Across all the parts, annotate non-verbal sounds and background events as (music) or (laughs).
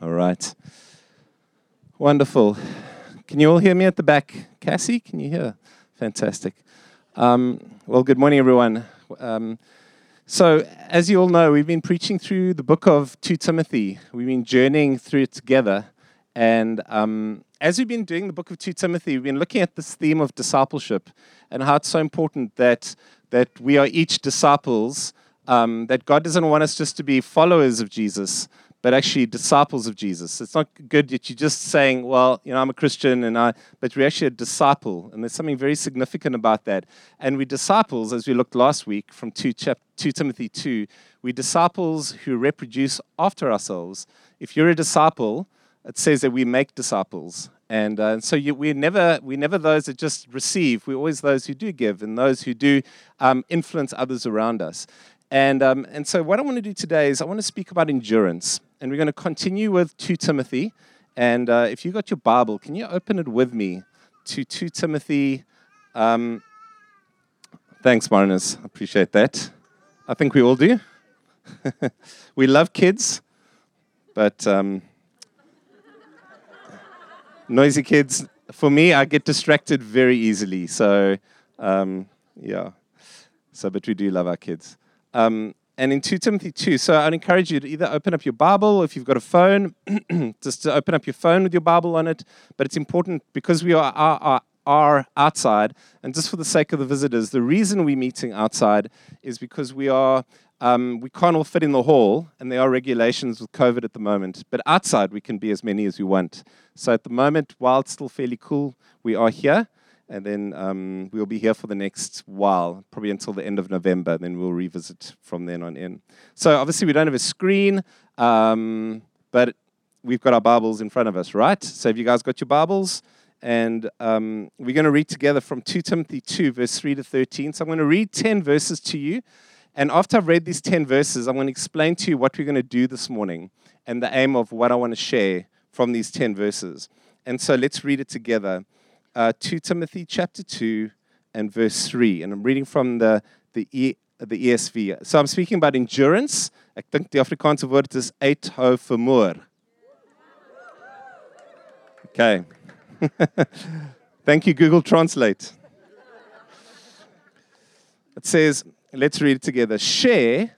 All right. Wonderful. Can you all hear me at the back? Cassie, can you hear? Fantastic. Um, well, good morning, everyone. Um, so, as you all know, we've been preaching through the book of 2 Timothy. We've been journeying through it together. And um, as we've been doing the book of 2 Timothy, we've been looking at this theme of discipleship and how it's so important that, that we are each disciples, um, that God doesn't want us just to be followers of Jesus, but actually disciples of Jesus. It's not good that you're just saying, well, you know, I'm a Christian, and I, but we're actually a disciple. And there's something very significant about that. And we disciples, as we looked last week from 2, chap- 2 Timothy 2, we disciples who reproduce after ourselves. If you're a disciple, it says that we make disciples. And, uh, and so you, we're, never, we're never those that just receive. We're always those who do give and those who do um, influence others around us. And, um, and so, what I want to do today is I want to speak about endurance. And we're going to continue with 2 Timothy. And uh, if you've got your Bible, can you open it with me to 2 Timothy? Um, thanks, Mariners. I appreciate that. I think we all do. (laughs) we love kids, but um, noisy kids, for me, I get distracted very easily. So, um, yeah. So, but we do love our kids. Um, and in 2 Timothy 2, so I'd encourage you to either open up your Bible, if you've got a phone, (clears throat) just to open up your phone with your Bible on it. But it's important because we are, are, are outside, and just for the sake of the visitors, the reason we're meeting outside is because we are um, we can't all fit in the hall, and there are regulations with COVID at the moment. But outside, we can be as many as we want. So at the moment, while it's still fairly cool, we are here and then um, we'll be here for the next while, probably until the end of November. Then we'll revisit from then on in. So obviously we don't have a screen, um, but we've got our Bibles in front of us, right? So have you guys got your Bibles? And um, we're going to read together from 2 Timothy 2, verse 3 to 13. So I'm going to read 10 verses to you. And after I've read these 10 verses, I'm going to explain to you what we're going to do this morning and the aim of what I want to share from these 10 verses. And so let's read it together uh, 2 Timothy chapter 2 and verse 3. And I'm reading from the, the, e, the ESV. So I'm speaking about endurance. Ek dink die Afrikaanse woord is uithou vermoor. Okay. (laughs) Thank you, Google Translate. It says, let's read it together. Share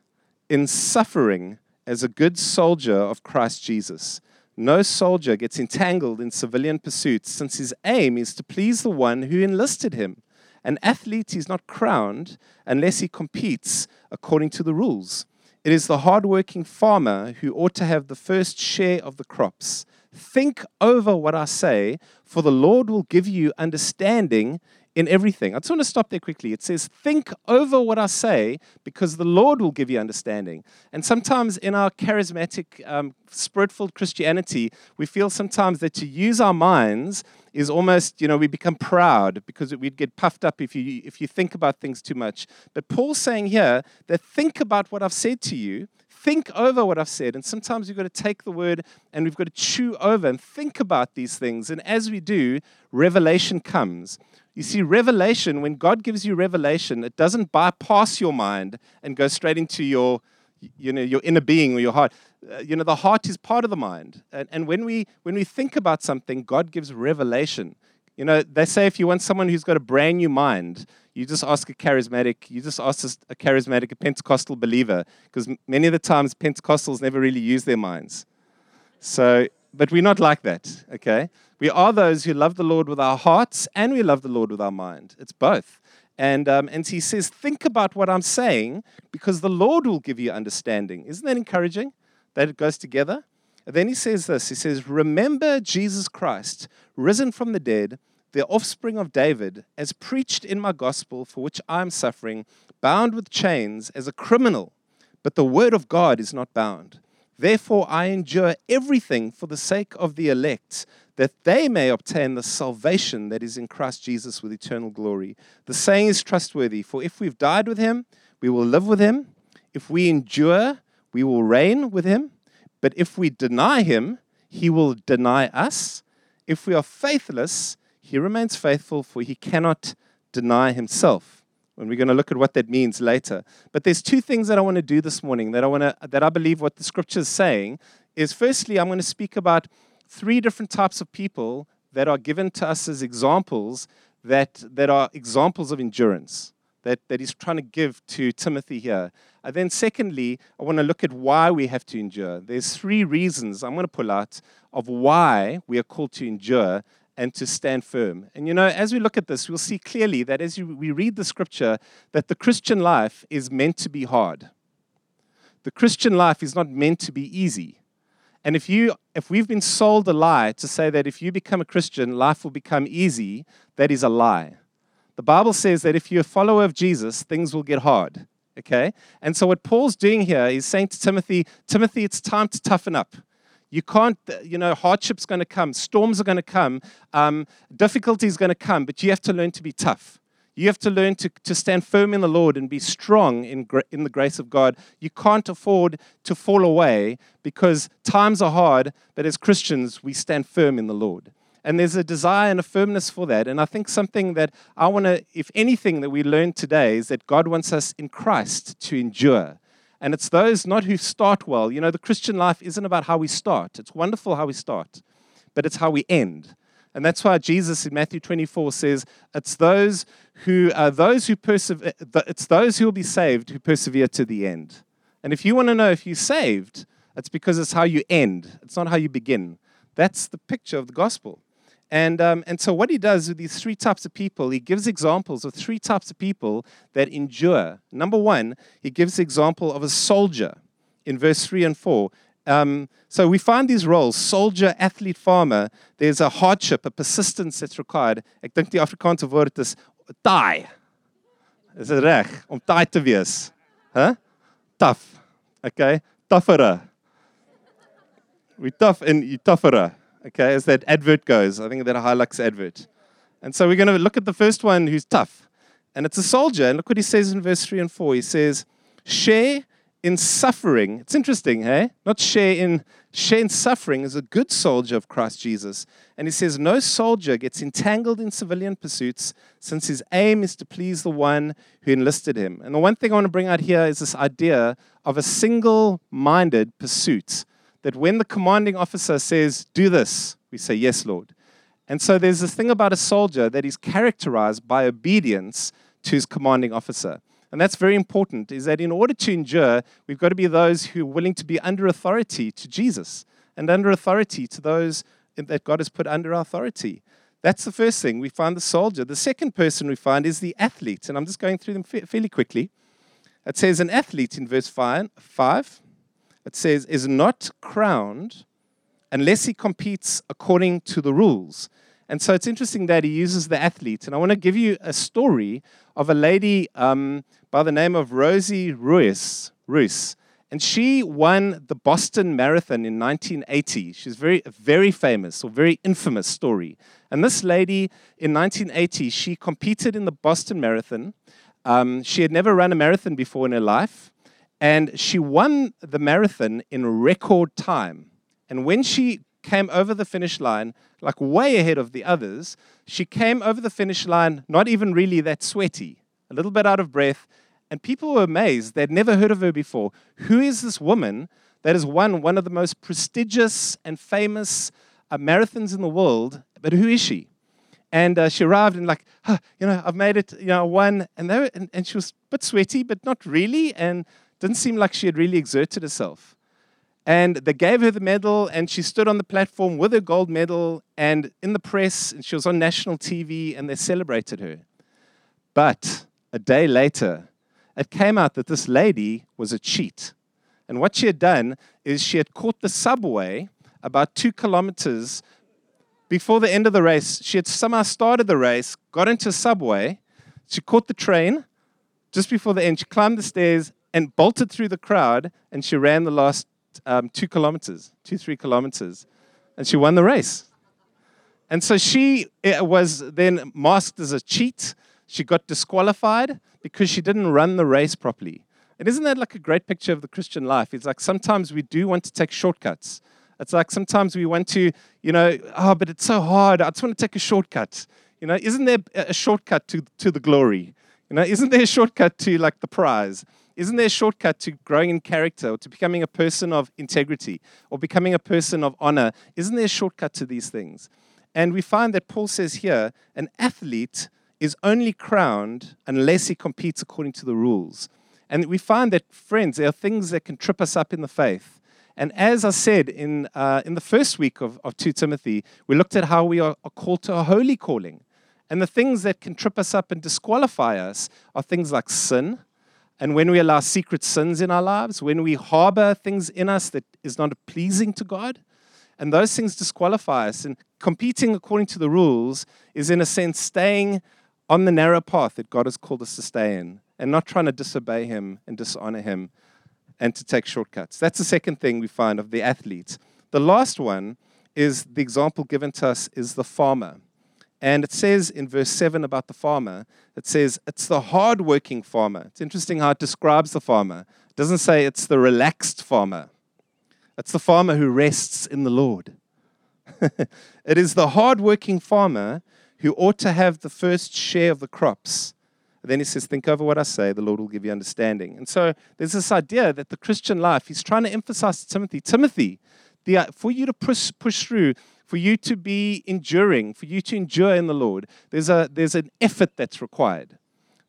in suffering as a good soldier of Christ Jesus. No soldier gets entangled in civilian pursuits since his aim is to please the one who enlisted him. An athlete is not crowned unless he competes according to the rules. It is the hardworking farmer who ought to have the first share of the crops. Think over what I say, for the Lord will give you understanding in everything. I just want to stop there quickly. It says, Think over what I say because the Lord will give you understanding. And sometimes in our charismatic, um, spirit filled Christianity, we feel sometimes that to use our minds is almost, you know, we become proud because we'd get puffed up if you, if you think about things too much. But Paul's saying here that think about what I've said to you think over what I've said. And sometimes we've got to take the word and we've got to chew over and think about these things. And as we do, revelation comes. You see, revelation, when God gives you revelation, it doesn't bypass your mind and go straight into your, you know, your inner being or your heart. Uh, you know, the heart is part of the mind. And, and when, we, when we think about something, God gives revelation. You know, they say if you want someone who's got a brand new mind, you just ask a charismatic, you just ask a charismatic, a Pentecostal believer, because many of the times Pentecostals never really use their minds. So, but we're not like that, okay? We are those who love the Lord with our hearts and we love the Lord with our mind. It's both. And, um, and he says, Think about what I'm saying because the Lord will give you understanding. Isn't that encouraging that it goes together? And then he says this He says, Remember Jesus Christ, risen from the dead, the offspring of David, as preached in my gospel, for which I am suffering, bound with chains as a criminal. But the word of God is not bound. Therefore, I endure everything for the sake of the elect that they may obtain the salvation that is in Christ Jesus with eternal glory. The saying is trustworthy, for if we've died with him, we will live with him. If we endure, we will reign with him. But if we deny him, he will deny us. If we are faithless, he remains faithful, for he cannot deny himself and we're going to look at what that means later. But there's two things that I want to do this morning that I want to that I believe what the scripture is saying is firstly, I'm going to speak about three different types of people that are given to us as examples that, that are examples of endurance that, that he's trying to give to Timothy here. And then, secondly, I want to look at why we have to endure. There's three reasons I'm going to pull out of why we are called to endure and to stand firm. And you know, as we look at this, we'll see clearly that as you, we read the scripture, that the Christian life is meant to be hard. The Christian life is not meant to be easy. And if you if we've been sold a lie to say that if you become a Christian, life will become easy, that is a lie. The Bible says that if you're a follower of Jesus, things will get hard. Okay? And so what Paul's doing here is saying to Timothy, Timothy, it's time to toughen up. You can't, you know, hardship's going to come, storms are going to come, um, difficulty is going to come, but you have to learn to be tough. You have to learn to, to stand firm in the Lord and be strong in, in the grace of God. You can't afford to fall away because times are hard, but as Christians, we stand firm in the Lord. And there's a desire and a firmness for that. And I think something that I want to, if anything, that we learn today is that God wants us in Christ to endure. And it's those not who start well. You know, the Christian life isn't about how we start. It's wonderful how we start, but it's how we end. And that's why Jesus in Matthew 24 says, "It's those who are those who persevere. Uh, it's those who will be saved who persevere to the end." And if you want to know if you're saved, it's because it's how you end. It's not how you begin. That's the picture of the gospel. And, um, and so, what he does with these three types of people, he gives examples of three types of people that endure. Number one, he gives the example of a soldier in verse 3 and 4. Um, so, we find these roles soldier, athlete, farmer. There's a hardship, a persistence that's required. Ek dink die Afrikaanse woord is taai. Is dit reg om taai te wees? Huh? Tough. Okay? Tougher. We tough and you tougher okay, as that advert goes. I think that a Hilux advert. And so we're going to look at the first one who's tough. And it's a soldier. And look what he says in verse 3 and 4. He says, share in suffering. It's interesting, hey? Not share in share in suffering is a good soldier of Christ Jesus. And he says, No soldier gets entangled in civilian pursuits since his aim is to please the one who enlisted him. And the one thing I want to bring out here is this idea of a single minded pursuit that when the commanding officer says, Do this, we say, Yes, Lord. And so there's this thing about a soldier that is characterized by obedience to his commanding officer. And that's very important, is that in order to endure, we've got to be those who are willing to be under authority to Jesus and under authority to those that God has put under authority. That's the first thing. We find the soldier. The second person we find is the athlete. And I'm just going through them fairly quickly. It says an athlete in verse 5 it says, is not crowned unless he competes according to the rules. And so it's interesting that he uses the athlete. And I want to give you a story of a lady um, by the name of Rosie Ruiz. Ruiz. And she won the Boston Marathon in 1980. She's very, very famous or very infamous story. And this lady in 1980, she competed in the Boston Marathon. Um, she had never run a marathon before in her life. And she won the marathon in record time. And when she came over the finish line, like way ahead of the others, she came over the finish line not even really that sweaty, a little bit out of breath. And people were amazed. They'd never heard of her before. Who is this woman that has won one of the most prestigious and famous uh, marathons in the world? But who is she? And uh, she arrived and like, huh, you know, I've made it, you know, one. And, were, and, and she was a bit sweaty, but not really. And didn't seem like she had really exerted herself. And they gave her the medal, and she stood on the platform with her gold medal and in the press, and she was on national TV, and they celebrated her. But a day later, it came out that this lady was a cheat. And what she had done is she had caught the subway about two kilometers before the end of the race. She had somehow started the race, got into a subway, she caught the train just before the end. She climbed the stairs and bolted through the crowd, and she ran the last um, two kilometers, two, three kilometers, and she won the race. And so she eh, was then masked as a cheat. She got disqualified because she didn't run the race properly. And isn't that like a great picture of the Christian life? It's like sometimes we do want to take shortcuts. It's like sometimes we want to, you know, oh, but it's so hard. I just want to take a shortcut. You know, isn't there a shortcut to, to the glory? You know, isn't there a shortcut to like the prize? Isn't there a shortcut to growing in character or to becoming a person of integrity or becoming a person of honor? Isn't there a shortcut to these things? And we find that Paul says here an athlete is only crowned unless he competes according to the rules. And we find that, friends, there are things that can trip us up in the faith. And as I said in, uh, in the first week of, of 2 Timothy, we looked at how we are, are called to a holy calling. And the things that can trip us up and disqualify us are things like sin. And when we allow secret sins in our lives, when we harbor things in us that is not pleasing to God, and those things disqualify us. And competing according to the rules is, in a sense, staying on the narrow path that God has called us to stay in and not trying to disobey Him and dishonor Him and to take shortcuts. That's the second thing we find of the athletes. The last one is the example given to us is the farmer. And it says in verse 7 about the farmer, it says it's the hardworking farmer. It's interesting how it describes the farmer. It doesn't say it's the relaxed farmer, it's the farmer who rests in the Lord. (laughs) it is the hardworking farmer who ought to have the first share of the crops. And then he says, Think over what I say, the Lord will give you understanding. And so there's this idea that the Christian life, he's trying to emphasize to Timothy, Timothy, the, for you to push, push through, for you to be enduring, for you to endure in the Lord, there's, a, there's an effort that's required.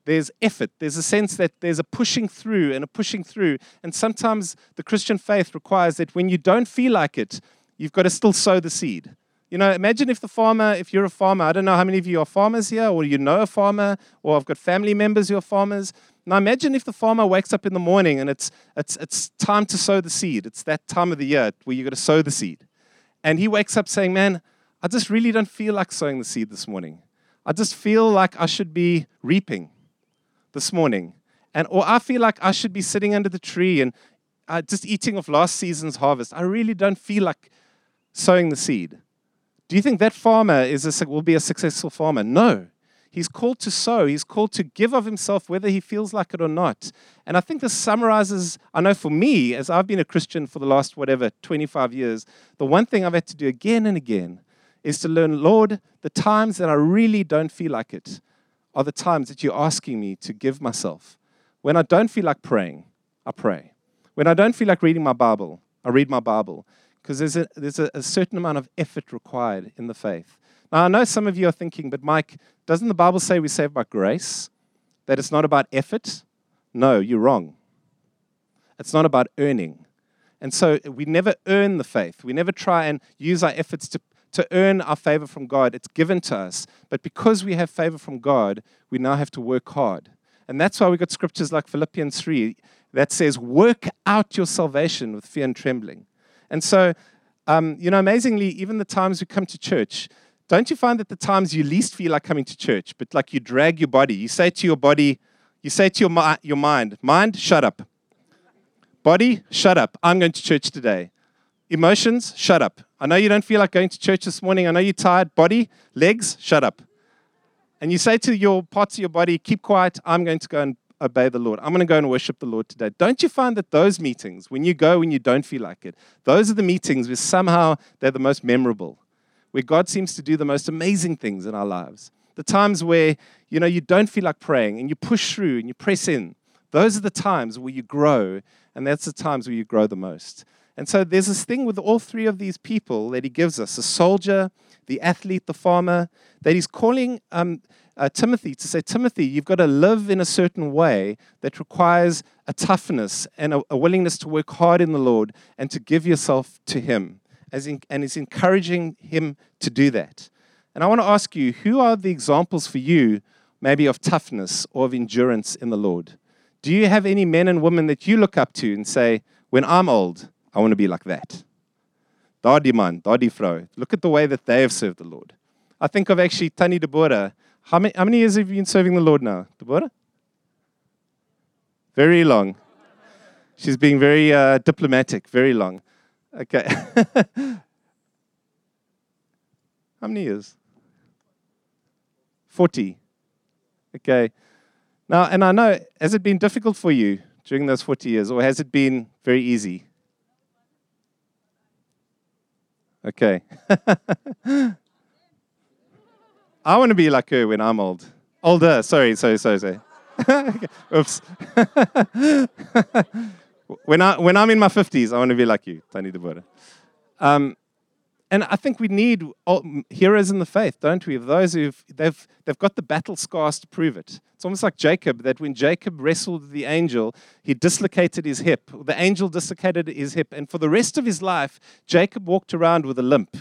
There's effort. There's a sense that there's a pushing through and a pushing through. And sometimes the Christian faith requires that when you don't feel like it, you've got to still sow the seed. You know, imagine if the farmer, if you're a farmer, I don't know how many of you are farmers here, or you know a farmer, or I've got family members who are farmers. Now imagine if the farmer wakes up in the morning and it's, it's, it's time to sow the seed. It's that time of the year where you've got to sow the seed. And he wakes up saying, Man, I just really don't feel like sowing the seed this morning. I just feel like I should be reaping this morning. And or I feel like I should be sitting under the tree and uh, just eating of last season's harvest. I really don't feel like sowing the seed. Do you think that farmer is a, will be a successful farmer? No. He's called to sow. He's called to give of himself whether he feels like it or not. And I think this summarizes, I know for me, as I've been a Christian for the last, whatever, 25 years, the one thing I've had to do again and again is to learn, Lord, the times that I really don't feel like it are the times that you're asking me to give myself. When I don't feel like praying, I pray. When I don't feel like reading my Bible, I read my Bible. Because there's, a, there's a, a certain amount of effort required in the faith. Now, I know some of you are thinking, but Mike, doesn't the Bible say we save by grace? That it's not about effort? No, you're wrong. It's not about earning. And so we never earn the faith. We never try and use our efforts to, to earn our favor from God. It's given to us. But because we have favor from God, we now have to work hard. And that's why we got scriptures like Philippians 3 that says, Work out your salvation with fear and trembling. And so, um, you know, amazingly, even the times we come to church, don't you find that the times you least feel like coming to church, but like you drag your body, you say to your body, you say to your, mi- your mind, mind, shut up. Body, shut up. I'm going to church today. Emotions, shut up. I know you don't feel like going to church this morning. I know you're tired. Body, legs, shut up. And you say to your parts of your body, keep quiet. I'm going to go and obey the Lord. I'm going to go and worship the Lord today. Don't you find that those meetings, when you go when you don't feel like it, those are the meetings where somehow they're the most memorable where God seems to do the most amazing things in our lives. The times where, you know, you don't feel like praying and you push through and you press in. Those are the times where you grow, and that's the times where you grow the most. And so there's this thing with all three of these people that he gives us the soldier, the athlete, the farmer, that he's calling um, uh, Timothy to say, Timothy, you've got to live in a certain way that requires a toughness and a, a willingness to work hard in the Lord and to give yourself to him in, and is encouraging him to do that. And I want to ask you who are the examples for you, maybe of toughness or of endurance in the Lord? Do you have any men and women that you look up to and say, when I'm old, I want to be like that? Daardie man, daardie vrou. Look at the way that they have served the Lord. I think of actually Tannie Deborah. How many, how many years have you been serving the Lord now, Deborah? Very long. She's being very uh, diplomatic, very long. Okay. (laughs) How many years? 40. Okay. Now, and I know, has it been difficult for you during those 40 years, or has it been very easy? Okay. (laughs) I want to be like her when I'm old. Older, sorry, sorry, sorry, sorry. (laughs) Oops. When, I, when I'm in my 50s, I want to be like you, Tannie Deborah. Um, and I think we need heroes in the faith, don't we? Of those who've they've, they've got the battle scars to prove it. It's almost like Jacob, that when Jacob wrestled the angel, he dislocated his hip. The angel dislocated his hip. And for the rest of his life, Jacob walked around with a limp.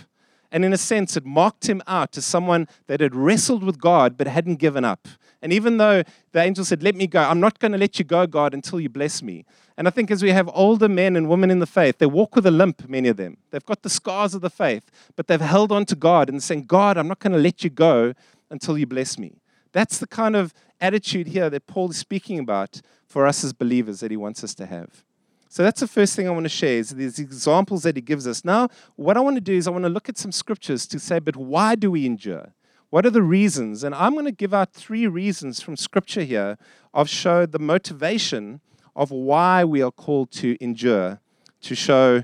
And in a sense, it marked him out as someone that had wrestled with God but hadn't given up. And even though the angel said, Let me go, I'm not going to let you go, God, until you bless me. And I think as we have older men and women in the faith, they walk with a limp, many of them. They've got the scars of the faith, but they've held on to God and saying, God, I'm not going to let you go until you bless me. That's the kind of attitude here that Paul is speaking about for us as believers that he wants us to have. So that's the first thing I want to share is these examples that he gives us. Now, what I want to do is I want to look at some scriptures to say, but why do we endure? What are the reasons? And I'm going to give out three reasons from Scripture here of show the motivation of why we are called to endure, to show,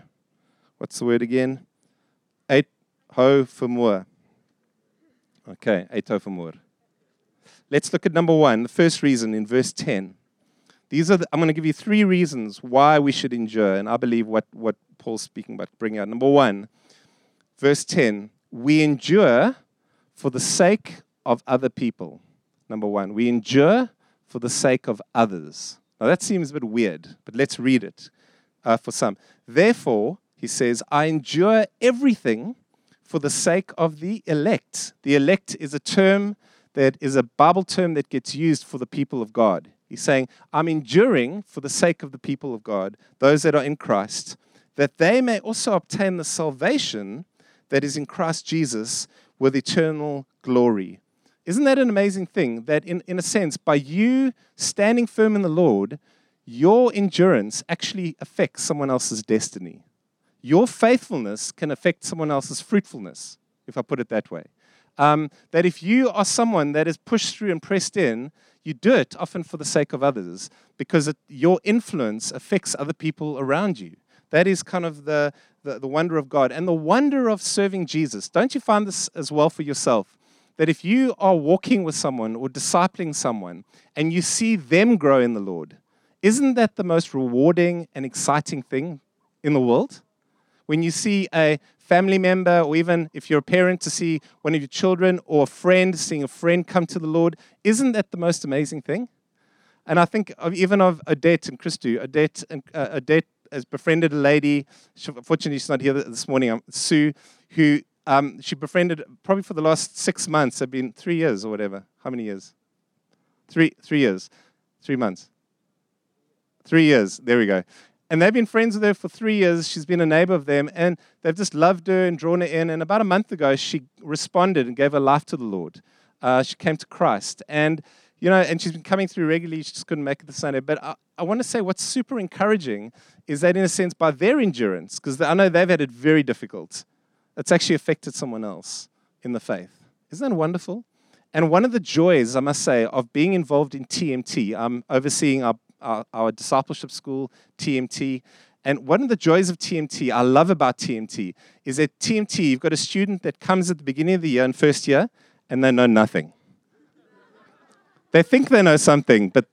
what's the word again? Eight ho for more. Okay, eight ho for more. Let's look at number one, the first reason in verse 10. These are the, I'm going to give you three reasons why we should endure, and I believe what, what Paul's speaking about bringing out. Number one, verse 10, we endure for the sake of other people. Number one, we endure for the sake of others. Now that seems a bit weird, but let's read it uh, for some. Therefore, he says, I endure everything for the sake of the elect. The elect is a term that is a Bible term that gets used for the people of God. He's saying, I'm enduring for the sake of the people of God, those that are in Christ, that they may also obtain the salvation that is in Christ Jesus with eternal glory. Isn't that an amazing thing? That, in, in a sense, by you standing firm in the Lord, your endurance actually affects someone else's destiny. Your faithfulness can affect someone else's fruitfulness, if I put it that way. Um, that if you are someone that is pushed through and pressed in, you do it often for the sake of others because it, your influence affects other people around you. That is kind of the, the, the wonder of God and the wonder of serving Jesus. Don't you find this as well for yourself? That if you are walking with someone or discipling someone and you see them grow in the Lord, isn't that the most rewarding and exciting thing in the world? When you see a family member, or even if you're a parent, to see one of your children or a friend, seeing a friend come to the Lord, isn't that the most amazing thing? And I think of, even of Odette and Christo, Odette, and, uh, Odette has befriended a lady. Fortunately, she's not here this morning. Um, Sue, who um, she befriended probably for the last six months. Have been three years or whatever. How many years? Three, three years, three months, three years. There we go. And they've been friends with her for three years. She's been a neighbor of them, and they've just loved her and drawn her in. And about a month ago, she responded and gave her life to the Lord. Uh, she came to Christ, and you know, and she's been coming through regularly. She just couldn't make it the Sunday. But I, I want to say what's super encouraging is that, in a sense, by their endurance, because I know they've had it very difficult, it's actually affected someone else in the faith. Isn't that wonderful? And one of the joys, I must say, of being involved in TMT, I'm overseeing our, our, our discipleship school, TMT. And one of the joys of TMT, I love about TMT, is that TMT, you've got a student that comes at the beginning of the year in first year, and they know nothing. They think they know something, but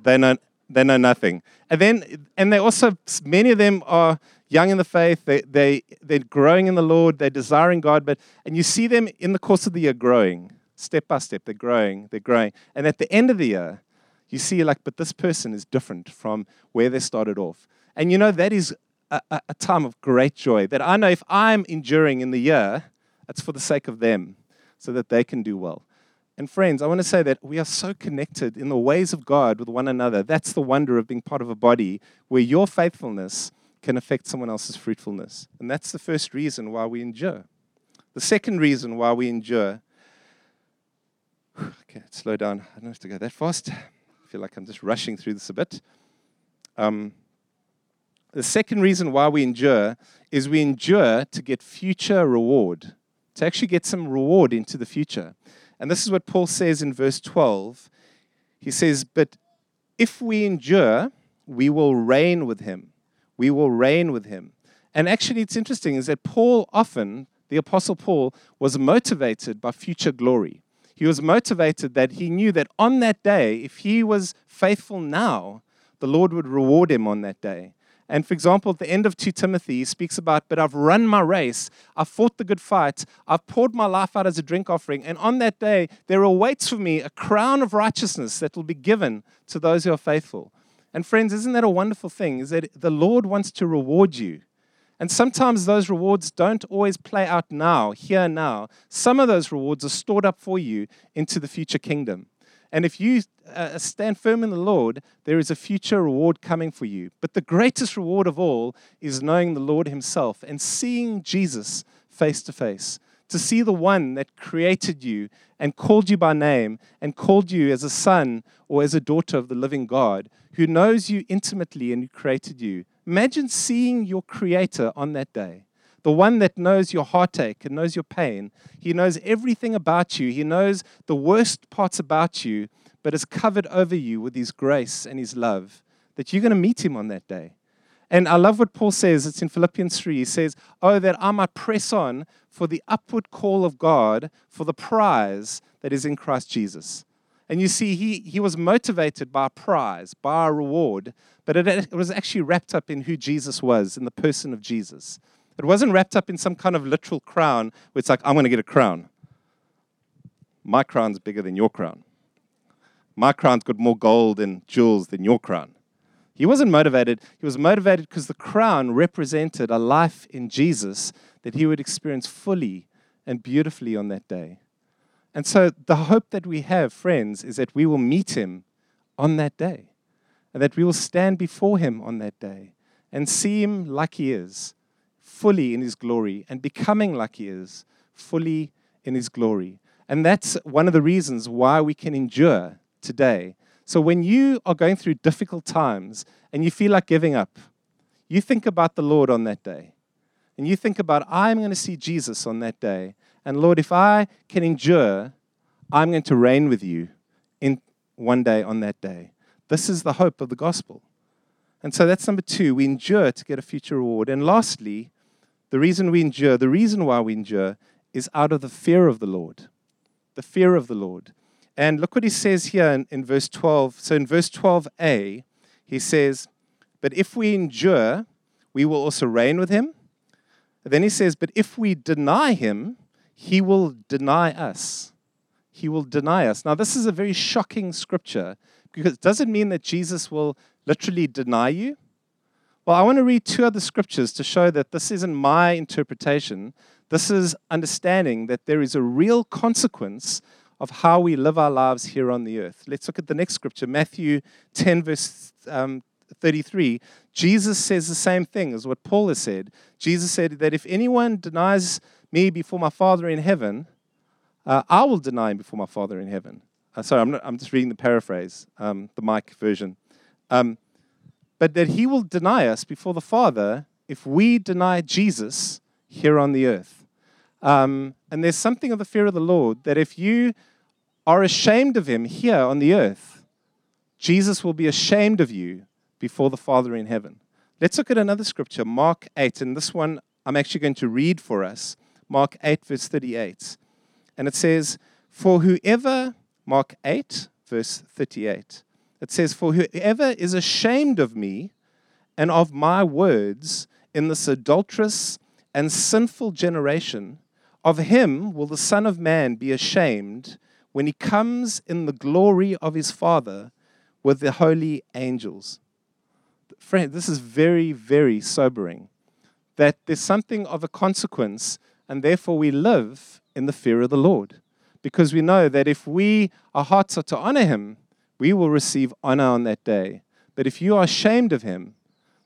they know, they know nothing. And then, and they also, many of them are young in the faith. They, they, they're growing in the Lord. They're desiring God. But, and you see them in the course of the year growing, step by step. They're growing, they're growing. And at the end of the year, you see like, but this person is different from where they started off. And you know, that is a, a, time of great joy that I know if I'm enduring in the year, it's for the sake of them so that they can do well. And friends, I want to say that we are so connected in the ways of God with one another. That's the wonder of being part of a body where your faithfulness can affect someone else's fruitfulness. And that's the first reason why we endure. The second reason why we endure. (sighs) Okay, slow down. I don't have to go that fast. I feel like I'm just rushing through this a bit. Um, the second reason why we endure is we endure to get future reward, to actually get some reward into the future. And this is what Paul says in verse 12. He says, But if we endure, we will reign with him. We will reign with him. And actually, it's interesting is that Paul often, the Apostle Paul, was motivated by future glory. He was motivated that he knew that on that day, if he was faithful now, the Lord would reward him on that day. And for example, at the end of 2 Timothy, he speaks about, But I've run my race, I've fought the good fight, I've poured my life out as a drink offering, and on that day there awaits for me a crown of righteousness that will be given to those who are faithful. And friends, isn't that a wonderful thing? Is that the Lord wants to reward you. And sometimes those rewards don't always play out now, here now. Some of those rewards are stored up for you into the future kingdom. And if you uh, stand firm in the Lord, there is a future reward coming for you. But the greatest reward of all is knowing the Lord Himself and seeing Jesus face to face. To see the one that created you and called you by name and called you as a son or as a daughter of the living God, who knows you intimately and who created you. Imagine seeing your Creator on that day the one that knows your heartache and knows your pain. He knows everything about you. He knows the worst parts about you, but has covered over you with His grace and His love. That you're going to meet Him on that day. And I love what Paul says. It's in Philippians 3. He says, Oh, that I might press on for the upward call of God for the prize that is in Christ Jesus. And you see, he, he was motivated by a prize, by a reward, but it, it was actually wrapped up in who Jesus was, in the person of Jesus. It wasn't wrapped up in some kind of literal crown where it's like, I'm going to get a crown. My crown's bigger than your crown. My crown's got more gold and jewels than your crown. He wasn't motivated. He was motivated because the crown represented a life in Jesus that he would experience fully and beautifully on that day. And so the hope that we have, friends, is that we will meet him on that day and that we will stand before him on that day and see him like he is fully in his glory and becoming like he is fully in his glory. And that's one of the reasons why we can endure today. So when you are going through difficult times and you feel like giving up, you think about the Lord on that day. And you think about, I'm going to see Jesus on that day. And Lord, if I can endure, I'm going to reign with you in one day on that day. This is the hope of the gospel. And so that's number two. We endure to get a future reward. And lastly, the reason we endure, the reason why we endure, is out of the fear of the Lord. The fear of the Lord. And look what he says here in, in verse 12. So in verse 12a, he says, But if we endure, we will also reign with him. then he says, But if we deny him, he will deny us. He will deny us. Now, this is a very shocking scripture because it doesn't mean that Jesus will literally deny you. Well, I want to read two other scriptures to show that this isn't my interpretation. This is understanding that there is a real consequence of how we live our lives here on the earth. Let's look at the next scripture, Matthew 10, verse um, 33. Jesus says the same thing as what Paul has said. Jesus said that if anyone denies me before my Father in heaven, uh, I will deny him before my Father in heaven. Uh, sorry, I'm, not, I'm just reading the paraphrase, um, the Mike version. Um, but that he will deny us before the Father if we deny Jesus here on the earth. Um, and there's something of the fear of the Lord that if you are ashamed of him here on the earth, Jesus will be ashamed of you before the Father in heaven. Let's look at another scripture, Mark 8, and this one I'm actually going to read for us. Mark 8, verse 38. And it says, For whoever, Mark 8, verse 38 it says, For whoever is ashamed of me and of my words in this adulterous and sinful generation, of him will the Son of Man be ashamed when he comes in the glory of his Father with the holy angels. Friend, this is very, very sobering. That there's something of a consequence, and therefore we live in the fear of the Lord. Because we know that if we, our hearts are to honor him, we will receive honor on that day. But if you are ashamed of him,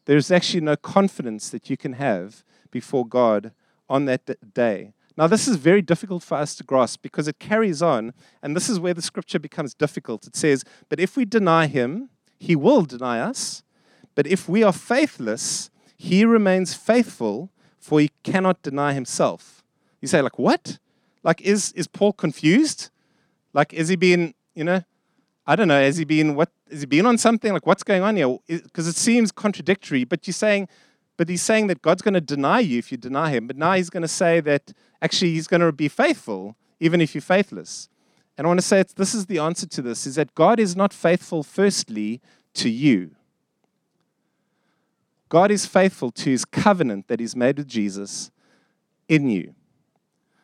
there's actually no confidence that you can have before God on that day. Now, this is very difficult for us to grasp because it carries on, and this is where the scripture becomes difficult. It says, But if we deny him, he will deny us. But if we are faithless, he remains faithful, for he cannot deny himself. You say, like, what? Like, is, is Paul confused? Like, is he being, you know, I don't know, has he been what has he been on something? Like what's going on here? Because it seems contradictory, but you're saying but he's saying that God's going to deny you if you deny him. But now he's going to say that actually he's going to be faithful even if you're faithless. And I want to say this is the answer to this is that God is not faithful, firstly, to you. God is faithful to his covenant that he's made with Jesus in you.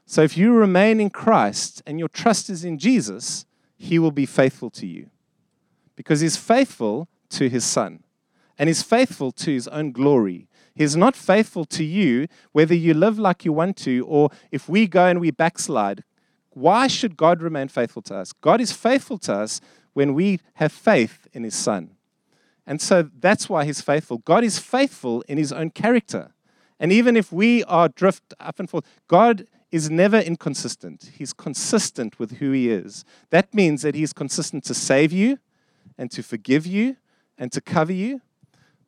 So if you remain in Christ and your trust is in Jesus, he will be faithful to you because he's faithful to his son and is faithful to his own glory. He's not faithful to you whether you live like you want to or if we go and we backslide. Why should God remain faithful to us? God is faithful to us when we have faith in his son. And so that's why he's faithful. God is faithful in his own character. And even if we are drift up and forth, God is never inconsistent. He's consistent with who he is. That means that he's consistent to save you and to forgive you and to cover you.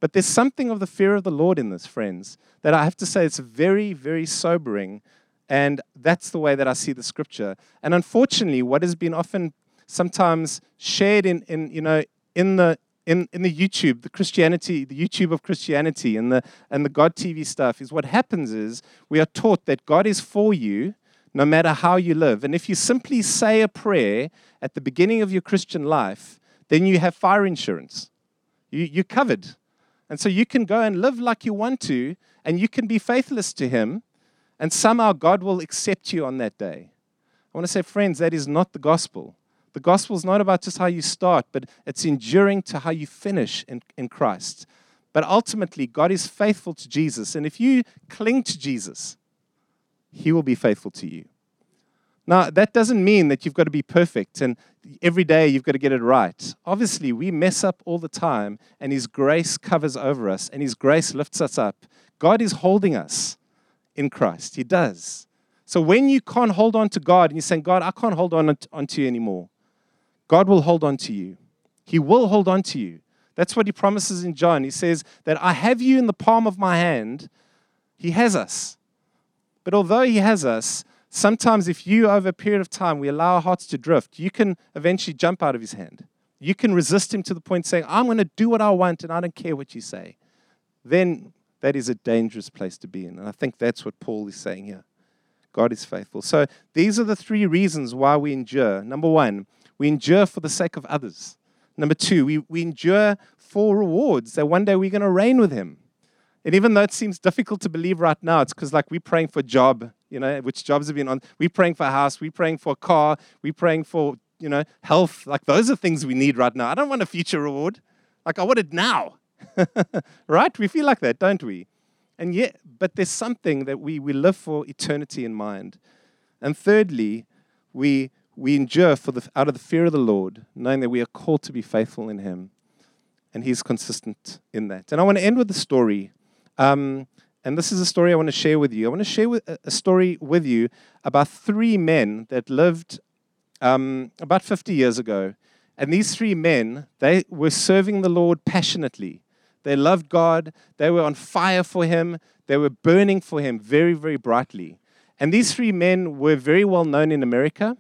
But there's something of the fear of the Lord in this, friends, that I have to say it's very, very sobering. And that's the way that I see the scripture. And unfortunately, what has been often sometimes shared in, in you know, in the in, in the YouTube, the Christianity, the YouTube of Christianity and the, and the God TV stuff is what happens is we are taught that God is for you no matter how you live. And if you simply say a prayer at the beginning of your Christian life, then you have fire insurance. You, you're covered. And so you can go and live like you want to, and you can be faithless to Him, and somehow God will accept you on that day. I want to say, friends, that is not the gospel. The gospel is not about just how you start, but it's enduring to how you finish in, in Christ. But ultimately, God is faithful to Jesus. And if you cling to Jesus, He will be faithful to you. Now, that doesn't mean that you've got to be perfect and every day you've got to get it right. Obviously, we mess up all the time, and His grace covers over us, and His grace lifts us up. God is holding us in Christ. He does. So when you can't hold on to God and you're saying, God, I can't hold on, to you anymore, God will hold on to you. He will hold on to you. That's what he promises in John. He says that I have you in the palm of my hand. He has us. But although he has us, sometimes if you, over a period of time, we allow our hearts to drift, you can eventually jump out of his hand. You can resist him to the point saying, I'm going to do what I want and I don't care what you say. Then that is a dangerous place to be in. And I think that's what Paul is saying here. God is faithful. So these are the three reasons why we endure. Number one, we endure for the sake of others. Number two, we, we endure for rewards that one day we're going to reign with Him. And even though it seems difficult to believe right now, it's because like we're praying for a job, you know, which jobs have been on. We're praying for a house, we're praying for a car, we're praying for, you know, health. Like those are things we need right now. I don't want a future reward. Like I want it now. (laughs) right? We feel like that, don't we? And yet, but there's something that we, we live for eternity in mind. And thirdly, we we endure for the, out of the fear of the Lord, knowing that we are called to be faithful in Him. And He's consistent in that. And I want to end with a story. Um, and this is a story I want to share with you. I want to share a story with you about three men that lived um, about 50 years ago. And these three men, they were serving the Lord passionately. They loved God. They were on fire for Him. They were burning for Him very, very brightly. And these three men were very well known in America.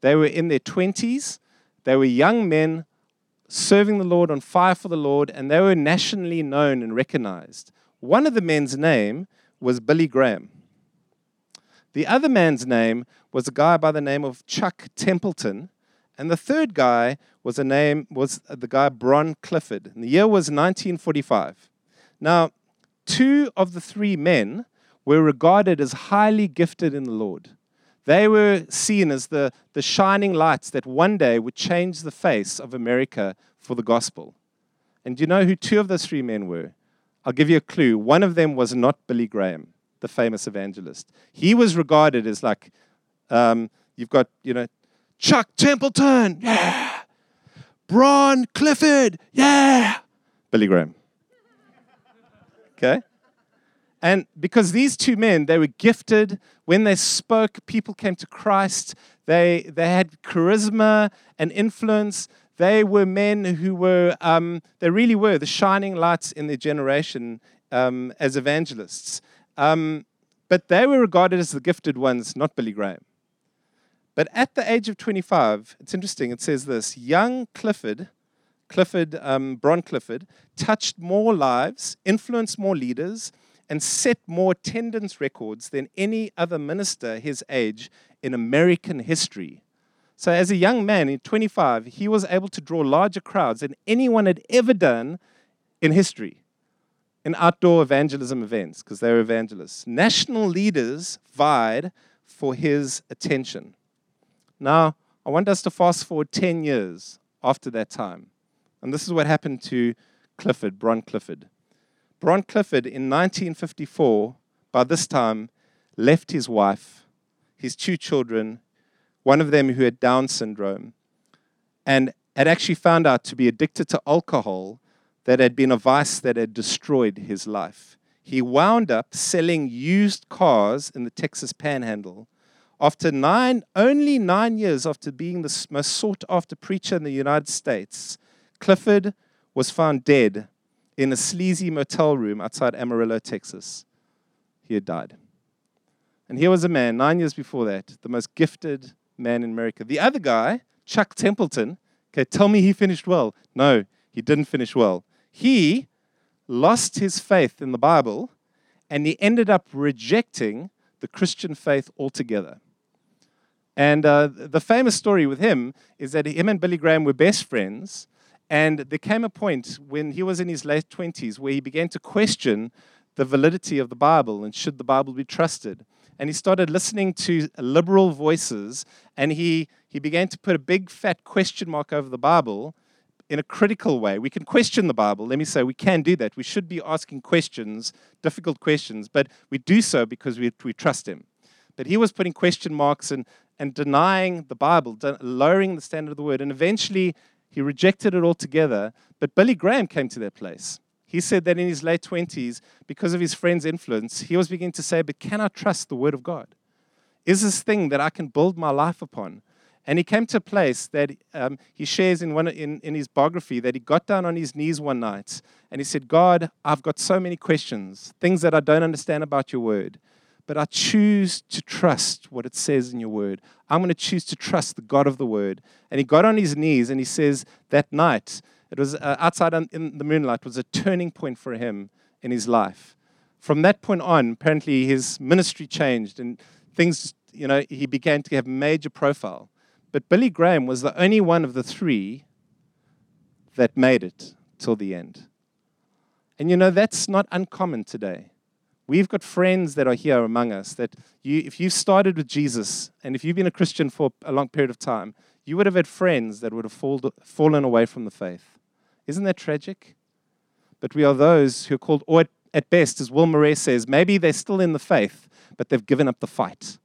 They were in their 20s. They were young men serving the Lord on fire for the Lord, and they were nationally known and recognized. One of the men's name was Billy Graham. The other man's name was a guy by the name of Chuck Templeton, and the third guy was a name was the guy Bron Clifford. And the year was 1945. Now, two of the three men were regarded as highly gifted in the Lord. They were seen as the, the shining lights that one day would change the face of America for the gospel. And do you know who two of those three men were? I'll give you a clue. One of them was not Billy Graham, the famous evangelist. He was regarded as like, um, you've got, you know, Chuck Templeton, yeah. Bron Clifford, yeah. Billy Graham. Okay? And because these two men, they were gifted. When they spoke, people came to Christ. They, they had charisma and influence. They were men who were, um, they really were the shining lights in their generation um, as evangelists. Um, but they were regarded as the gifted ones, not Billy Graham. But at the age of 25, it's interesting, it says this young Clifford, Clifford, um, Bron Clifford, touched more lives, influenced more leaders, and set more attendance records than any other minister his age in American history. So, as a young man in 25, he was able to draw larger crowds than anyone had ever done in history in outdoor evangelism events because they were evangelists. National leaders vied for his attention. Now, I want us to fast forward 10 years after that time. And this is what happened to Clifford, Bron Clifford. Bron Clifford in 1954, by this time, left his wife, his two children, one of them who had Down syndrome, and had actually found out to be addicted to alcohol that had been a vice that had destroyed his life. He wound up selling used cars in the Texas panhandle. After nine, only nine years after being the most sought after preacher in the United States, Clifford was found dead in a sleazy motel room outside Amarillo, Texas. He had died. And here was a man, nine years before that, the most gifted man in America. The other guy, Chuck Templeton, okay, tell me he finished well. No, he didn't finish well. He lost his faith in the Bible and he ended up rejecting the Christian faith altogether. And uh, the famous story with him is that him and Billy Graham were best friends. And there came a point when he was in his late 20s where he began to question the validity of the Bible and should the Bible be trusted. And he started listening to liberal voices and he, he began to put a big fat question mark over the Bible in a critical way. We can question the Bible. Let me say, we can do that. We should be asking questions, difficult questions, but we do so because we, we trust Him. But he was putting question marks and, and denying the Bible, lowering the standard of the word. And eventually, he rejected it altogether. But Billy Graham came to that place. He said that in his late 20s, because of his friend's influence, he was beginning to say, But can I trust the word of God? Is this thing that I can build my life upon? And he came to a place that um, he shares in, one, in, in his biography that he got down on his knees one night and he said, God, I've got so many questions, things that I don't understand about your word, but I choose to trust what it says in your word. I'm going to choose to trust the God of the word. And he got on his knees and he says, that night, it was uh, outside in the moonlight, was a turning point for him in his life. From that point on, apparently his ministry changed and things, you know, he began to have major profile. But Billy Graham was the only one of the three that made it till the end. And you know, that's not uncommon today. We've got friends that are here among us that you, if you've started with Jesus and if you've been a Christian for a long period of time, you would have had friends that would have fall, fallen away from the faith. Isn't that tragic? But we are those who are called, or at, best, as Will Murray says, maybe they're still in the faith, but they've given up the fight.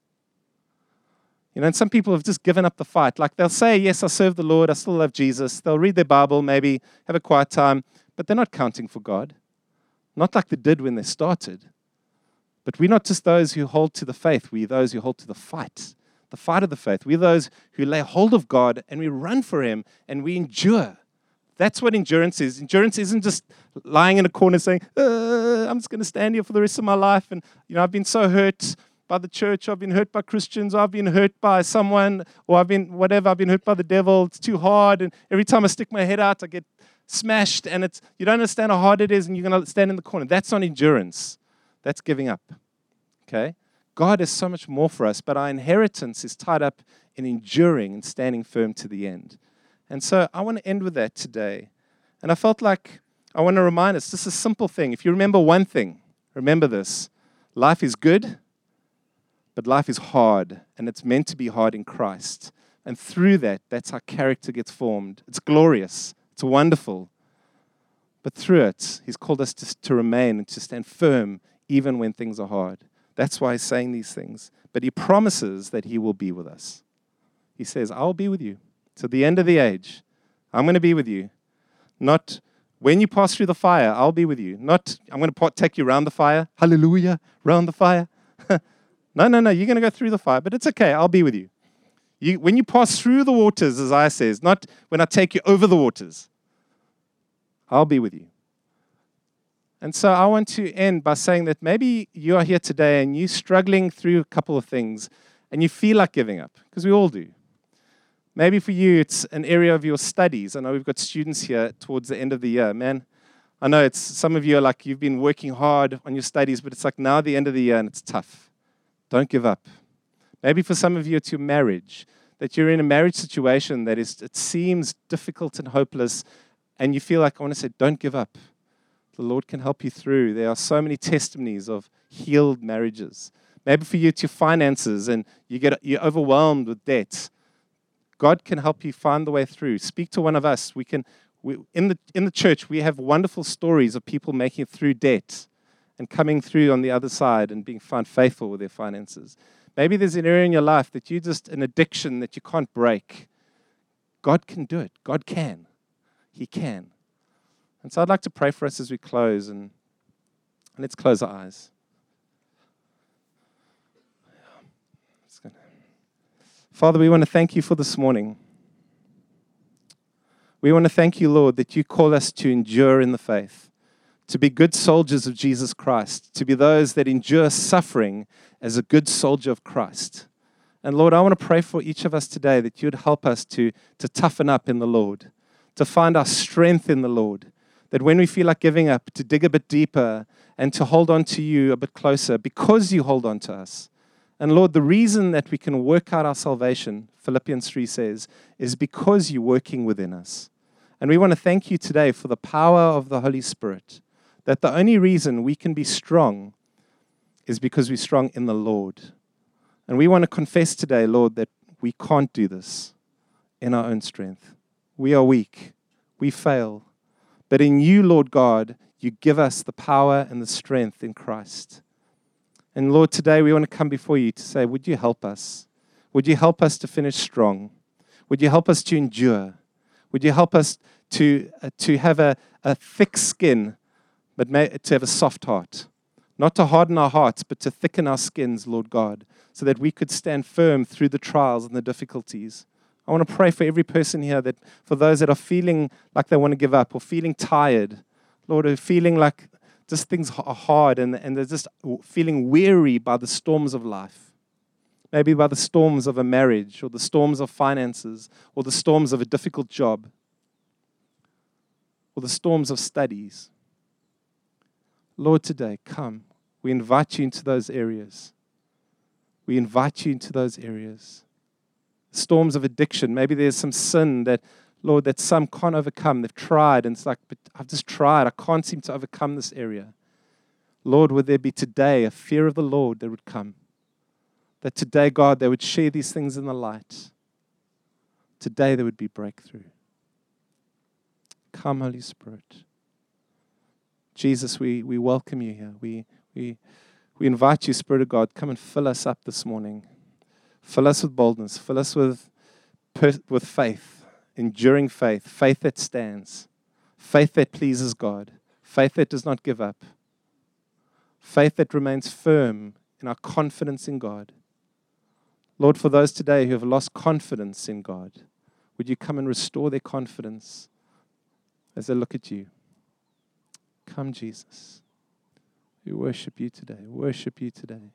You know, and some people have just given up the fight. Like they'll say, Yes, I serve the Lord, I still love Jesus. They'll read their Bible, maybe have a quiet time, but they're not counting for God. Not like they did when they started. But we're not just those who hold to the faith, we're those who hold to the fight, the fight of the faith. We're those who lay hold of God and we run for Him and we endure. That's what endurance is. Endurance isn't just lying in a corner saying, uh, I'm just going to stand here for the rest of my life. And, you know, I've been so hurt by the church, I've been hurt by Christians, I've been hurt by someone, or I've been whatever, I've been hurt by the devil. It's too hard. And every time I stick my head out, I get smashed. And it's you don't understand how hard it is, and you're going to stand in the corner. That's not endurance. That's giving up. Okay? God is so much more for us, but our inheritance is tied up in enduring and standing firm to the end. And so I want to end with that today. And I felt like I want to remind us just a simple thing. If you remember one thing, remember this life is good but life is hard, and it's meant to be hard in Christ. And through that, that's how character gets formed. It's glorious, it's wonderful. But through it, He's called us to, to remain and to stand firm even when things are hard. That's why He's saying these things. But He promises that He will be with us. He says, I'll be with you to the end of the age. I'm going to be with you. Not when you pass through the fire, I'll be with you. Not, I'm going to take you around the fire. Hallelujah, round the fire. (laughs) No, no, no, you're going to go through the fire, but it's okay. I'll be with you. you. When you pass through the waters, as Isaiah says, not when I take you over the waters, I'll be with you. And so I want to end by saying that maybe you are here today and you're struggling through a couple of things and you feel like giving up, because we all do. Maybe for you, it's an area of your studies. I know we've got students here towards the end of the year. Man, I know it's some of you are like you've been working hard on your studies, but it's like now the end of the year and it's tough. Don't give up. Maybe for some of you, it's your marriage. that you're in a marriage situation that is, it seems difficult and hopeless, and you feel like, I want to say, don't give up. The Lord can help you through. There are so many testimonies of healed marriages. Maybe for you, it's your finances, and you get, you're overwhelmed with debt. God can help you find the way through. Speak to one of us. We can, we, in, the, in the church, we have wonderful stories of people making it through debt and coming through on the other side and being found faithful with their finances. Maybe there's an area in your life that you just an addiction that you can't break. God can do it. God can. He can. And so I'd like to pray for us as we close and let's close our eyes. Father, we want to thank you for this morning. We want to thank you, Lord, that you call us to endure in the faith, to be good soldiers of Jesus Christ, to be those that endure suffering as a good soldier of Christ. And Lord, I want to pray for each of us today that you'd help us to, to toughen up in the Lord, to find our strength in the Lord, that when we feel like giving up, to dig a bit deeper and to hold on to you a bit closer because you hold on to us. And Lord, the reason that we can work out our salvation, Philippians 3 says, is because you're working within us. And we want to thank you today for the power of the Holy Spirit, that the only reason we can be strong is because we're strong in the Lord. And we want to confess today, Lord, that we can't do this in our own strength. We are weak, we fail. But in you, Lord God, you give us the power and the strength in Christ. And Lord, today we want to come before you to say, Would you help us? Would you help us to finish strong? Would you help us to endure? Would you help us to, uh, to have a, a thick skin, but may, to have a soft heart? Not to harden our hearts, but to thicken our skins, Lord God, so that we could stand firm through the trials and the difficulties. I want to pray for every person here that for those that are feeling like they want to give up or feeling tired, Lord, or feeling like just things are hard and, and they're just feeling weary by the storms of life. Maybe by the storms of a marriage or the storms of finances or the storms of a difficult job or the storms of studies. Lord, today, come. We invite you into those areas. We invite you into those areas. Storms of addiction. Maybe there's some sin that Lord, that some can't overcome. They've tried, and it's like, but I've just tried. I can't seem to overcome this area. Lord, would there be today a fear of the Lord that would come? That today, God, they would share these things in the light. Today, there would be breakthrough. Come, Holy Spirit. Jesus, we, we welcome you here. We, we, we invite you, Spirit of God, come and fill us up this morning. Fill us with boldness. Fill us with, with faith enduring faith, faith that stands, faith that pleases God, faith that does not give up, faith that remains firm in our confidence in God. Lord, for those today who have lost confidence in God, would you come and restore their confidence as they look at you? Come, Jesus. We worship you today. Worship you today.